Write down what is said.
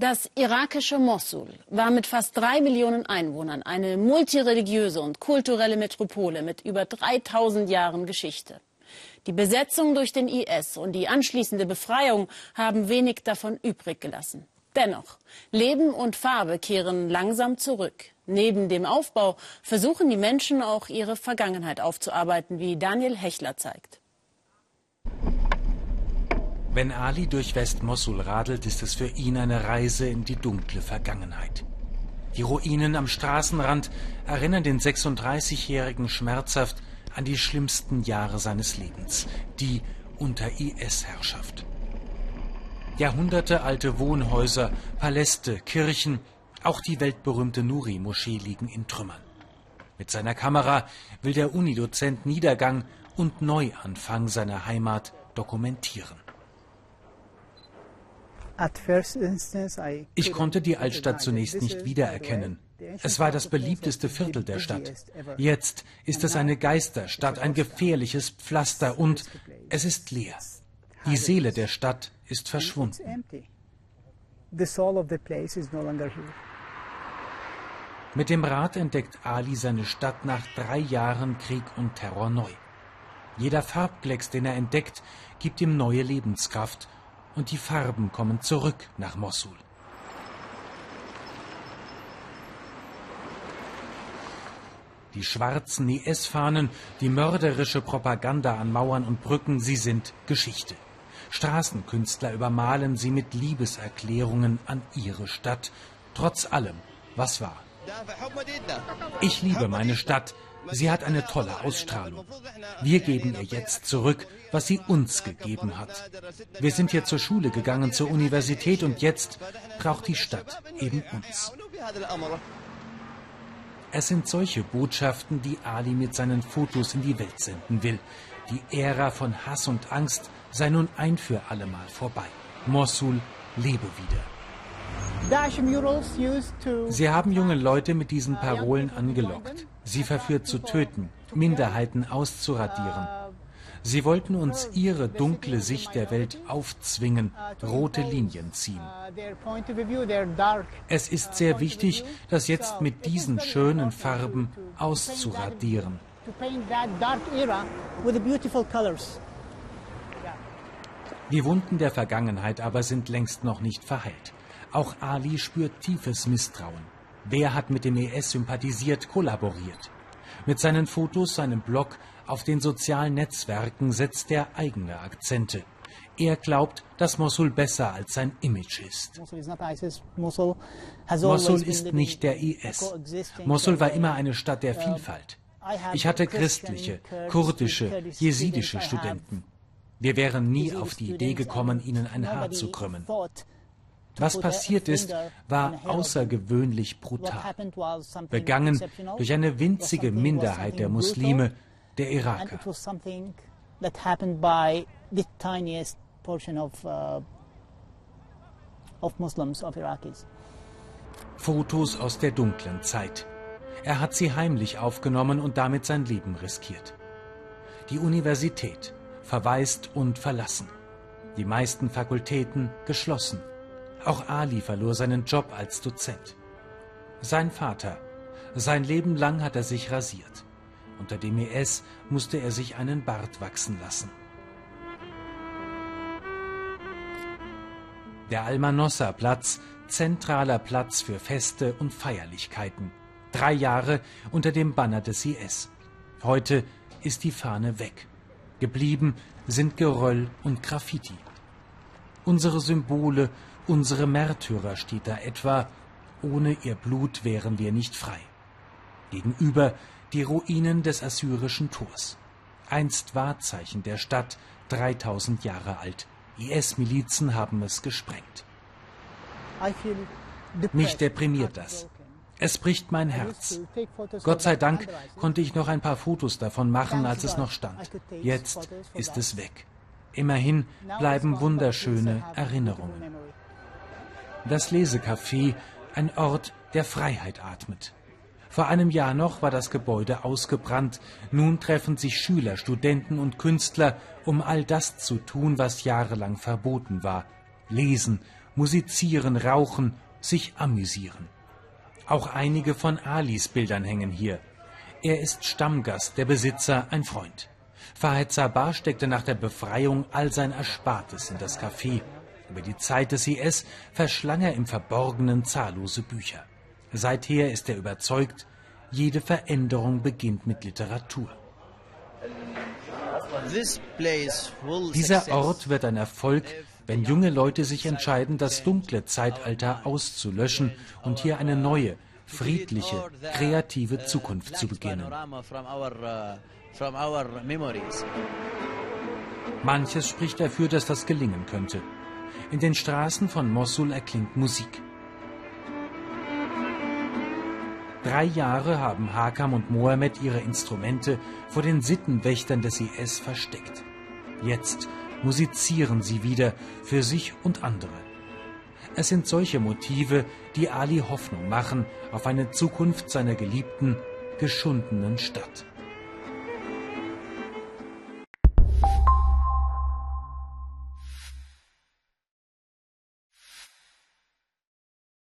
Das irakische Mossul war mit fast drei Millionen Einwohnern eine multireligiöse und kulturelle Metropole mit über 3000 Jahren Geschichte. Die Besetzung durch den IS und die anschließende Befreiung haben wenig davon übrig gelassen. Dennoch, Leben und Farbe kehren langsam zurück. Neben dem Aufbau versuchen die Menschen auch ihre Vergangenheit aufzuarbeiten, wie Daniel Hechler zeigt. Wenn Ali durch West-Mossul radelt, ist es für ihn eine Reise in die dunkle Vergangenheit. Die Ruinen am Straßenrand erinnern den 36-Jährigen schmerzhaft an die schlimmsten Jahre seines Lebens, die unter IS-Herrschaft. Jahrhundertealte Wohnhäuser, Paläste, Kirchen, auch die weltberühmte Nuri-Moschee liegen in Trümmern. Mit seiner Kamera will der Unidozent Niedergang und Neuanfang seiner Heimat dokumentieren. Ich konnte die Altstadt zunächst nicht wiedererkennen. Es war das beliebteste Viertel der Stadt. Jetzt ist es eine Geisterstadt, ein gefährliches Pflaster und es ist leer. Die Seele der Stadt ist verschwunden. Mit dem Rad entdeckt Ali seine Stadt nach drei Jahren Krieg und Terror neu. Jeder Farbklecks, den er entdeckt, gibt ihm neue Lebenskraft und die Farben kommen zurück nach Mossul. Die schwarzen IS-Fahnen, die mörderische Propaganda an Mauern und Brücken, sie sind Geschichte. Straßenkünstler übermalen sie mit Liebeserklärungen an ihre Stadt, trotz allem, was war. Ich liebe meine Stadt, Sie hat eine tolle Ausstrahlung. Wir geben ihr jetzt zurück, was sie uns gegeben hat. Wir sind hier zur Schule gegangen, zur Universität und jetzt braucht die Stadt eben uns. Es sind solche Botschaften, die Ali mit seinen Fotos in die Welt senden will. Die Ära von Hass und Angst sei nun ein für allemal vorbei. Mosul lebe wieder. Sie haben junge Leute mit diesen Parolen angelockt, sie verführt zu töten, Minderheiten auszuradieren. Sie wollten uns ihre dunkle Sicht der Welt aufzwingen, rote Linien ziehen. Es ist sehr wichtig, das jetzt mit diesen schönen Farben auszuradieren. Die Wunden der Vergangenheit aber sind längst noch nicht verheilt. Auch Ali spürt tiefes Misstrauen. Wer hat mit dem IS sympathisiert, kollaboriert? Mit seinen Fotos, seinem Blog, auf den sozialen Netzwerken setzt er eigene Akzente. Er glaubt, dass Mosul besser als sein Image ist. Mosul ist nicht der IS. Mosul war immer eine Stadt der Vielfalt. Ich hatte christliche, kurdische, jesidische Studenten. Wir wären nie auf die Idee gekommen, ihnen ein Haar zu krümmen. Was passiert ist, war außergewöhnlich brutal, begangen durch eine winzige Minderheit der Muslime, der Iraker. Fotos aus der dunklen Zeit. Er hat sie heimlich aufgenommen und damit sein Leben riskiert. Die Universität verwaist und verlassen. Die meisten Fakultäten geschlossen. Auch Ali verlor seinen Job als Dozent. Sein Vater. Sein Leben lang hat er sich rasiert. Unter dem IS musste er sich einen Bart wachsen lassen. Der Almanossa-Platz, zentraler Platz für Feste und Feierlichkeiten. Drei Jahre unter dem Banner des IS. Heute ist die Fahne weg. Geblieben sind Geröll und Graffiti. Unsere Symbole Unsere Märtyrer steht da etwa, ohne ihr Blut wären wir nicht frei. Gegenüber die Ruinen des assyrischen Tors. Einst Wahrzeichen der Stadt, 3000 Jahre alt. IS-Milizen haben es gesprengt. Mich deprimiert das. Es bricht mein Herz. Gott sei Dank konnte ich noch ein paar Fotos davon machen, als es noch stand. Jetzt ist es weg. Immerhin bleiben wunderschöne Erinnerungen. Das Lesecafé, ein Ort, der Freiheit atmet. Vor einem Jahr noch war das Gebäude ausgebrannt. Nun treffen sich Schüler, Studenten und Künstler, um all das zu tun, was jahrelang verboten war. Lesen, musizieren, rauchen, sich amüsieren. Auch einige von Alis Bildern hängen hier. Er ist Stammgast, der Besitzer ein Freund. Fahed Sabah steckte nach der Befreiung all sein Erspartes in das Café. Über die Zeit des IS verschlang er im Verborgenen zahllose Bücher. Seither ist er überzeugt, jede Veränderung beginnt mit Literatur. Dieser Ort wird ein Erfolg, wenn junge Leute sich entscheiden, das dunkle Zeitalter auszulöschen und hier eine neue, friedliche, kreative Zukunft zu beginnen. Manches spricht dafür, dass das gelingen könnte. In den Straßen von Mossul erklingt Musik. Drei Jahre haben Hakam und Mohammed ihre Instrumente vor den Sittenwächtern des IS versteckt. Jetzt musizieren sie wieder für sich und andere. Es sind solche Motive, die Ali Hoffnung machen auf eine Zukunft seiner geliebten, geschundenen Stadt.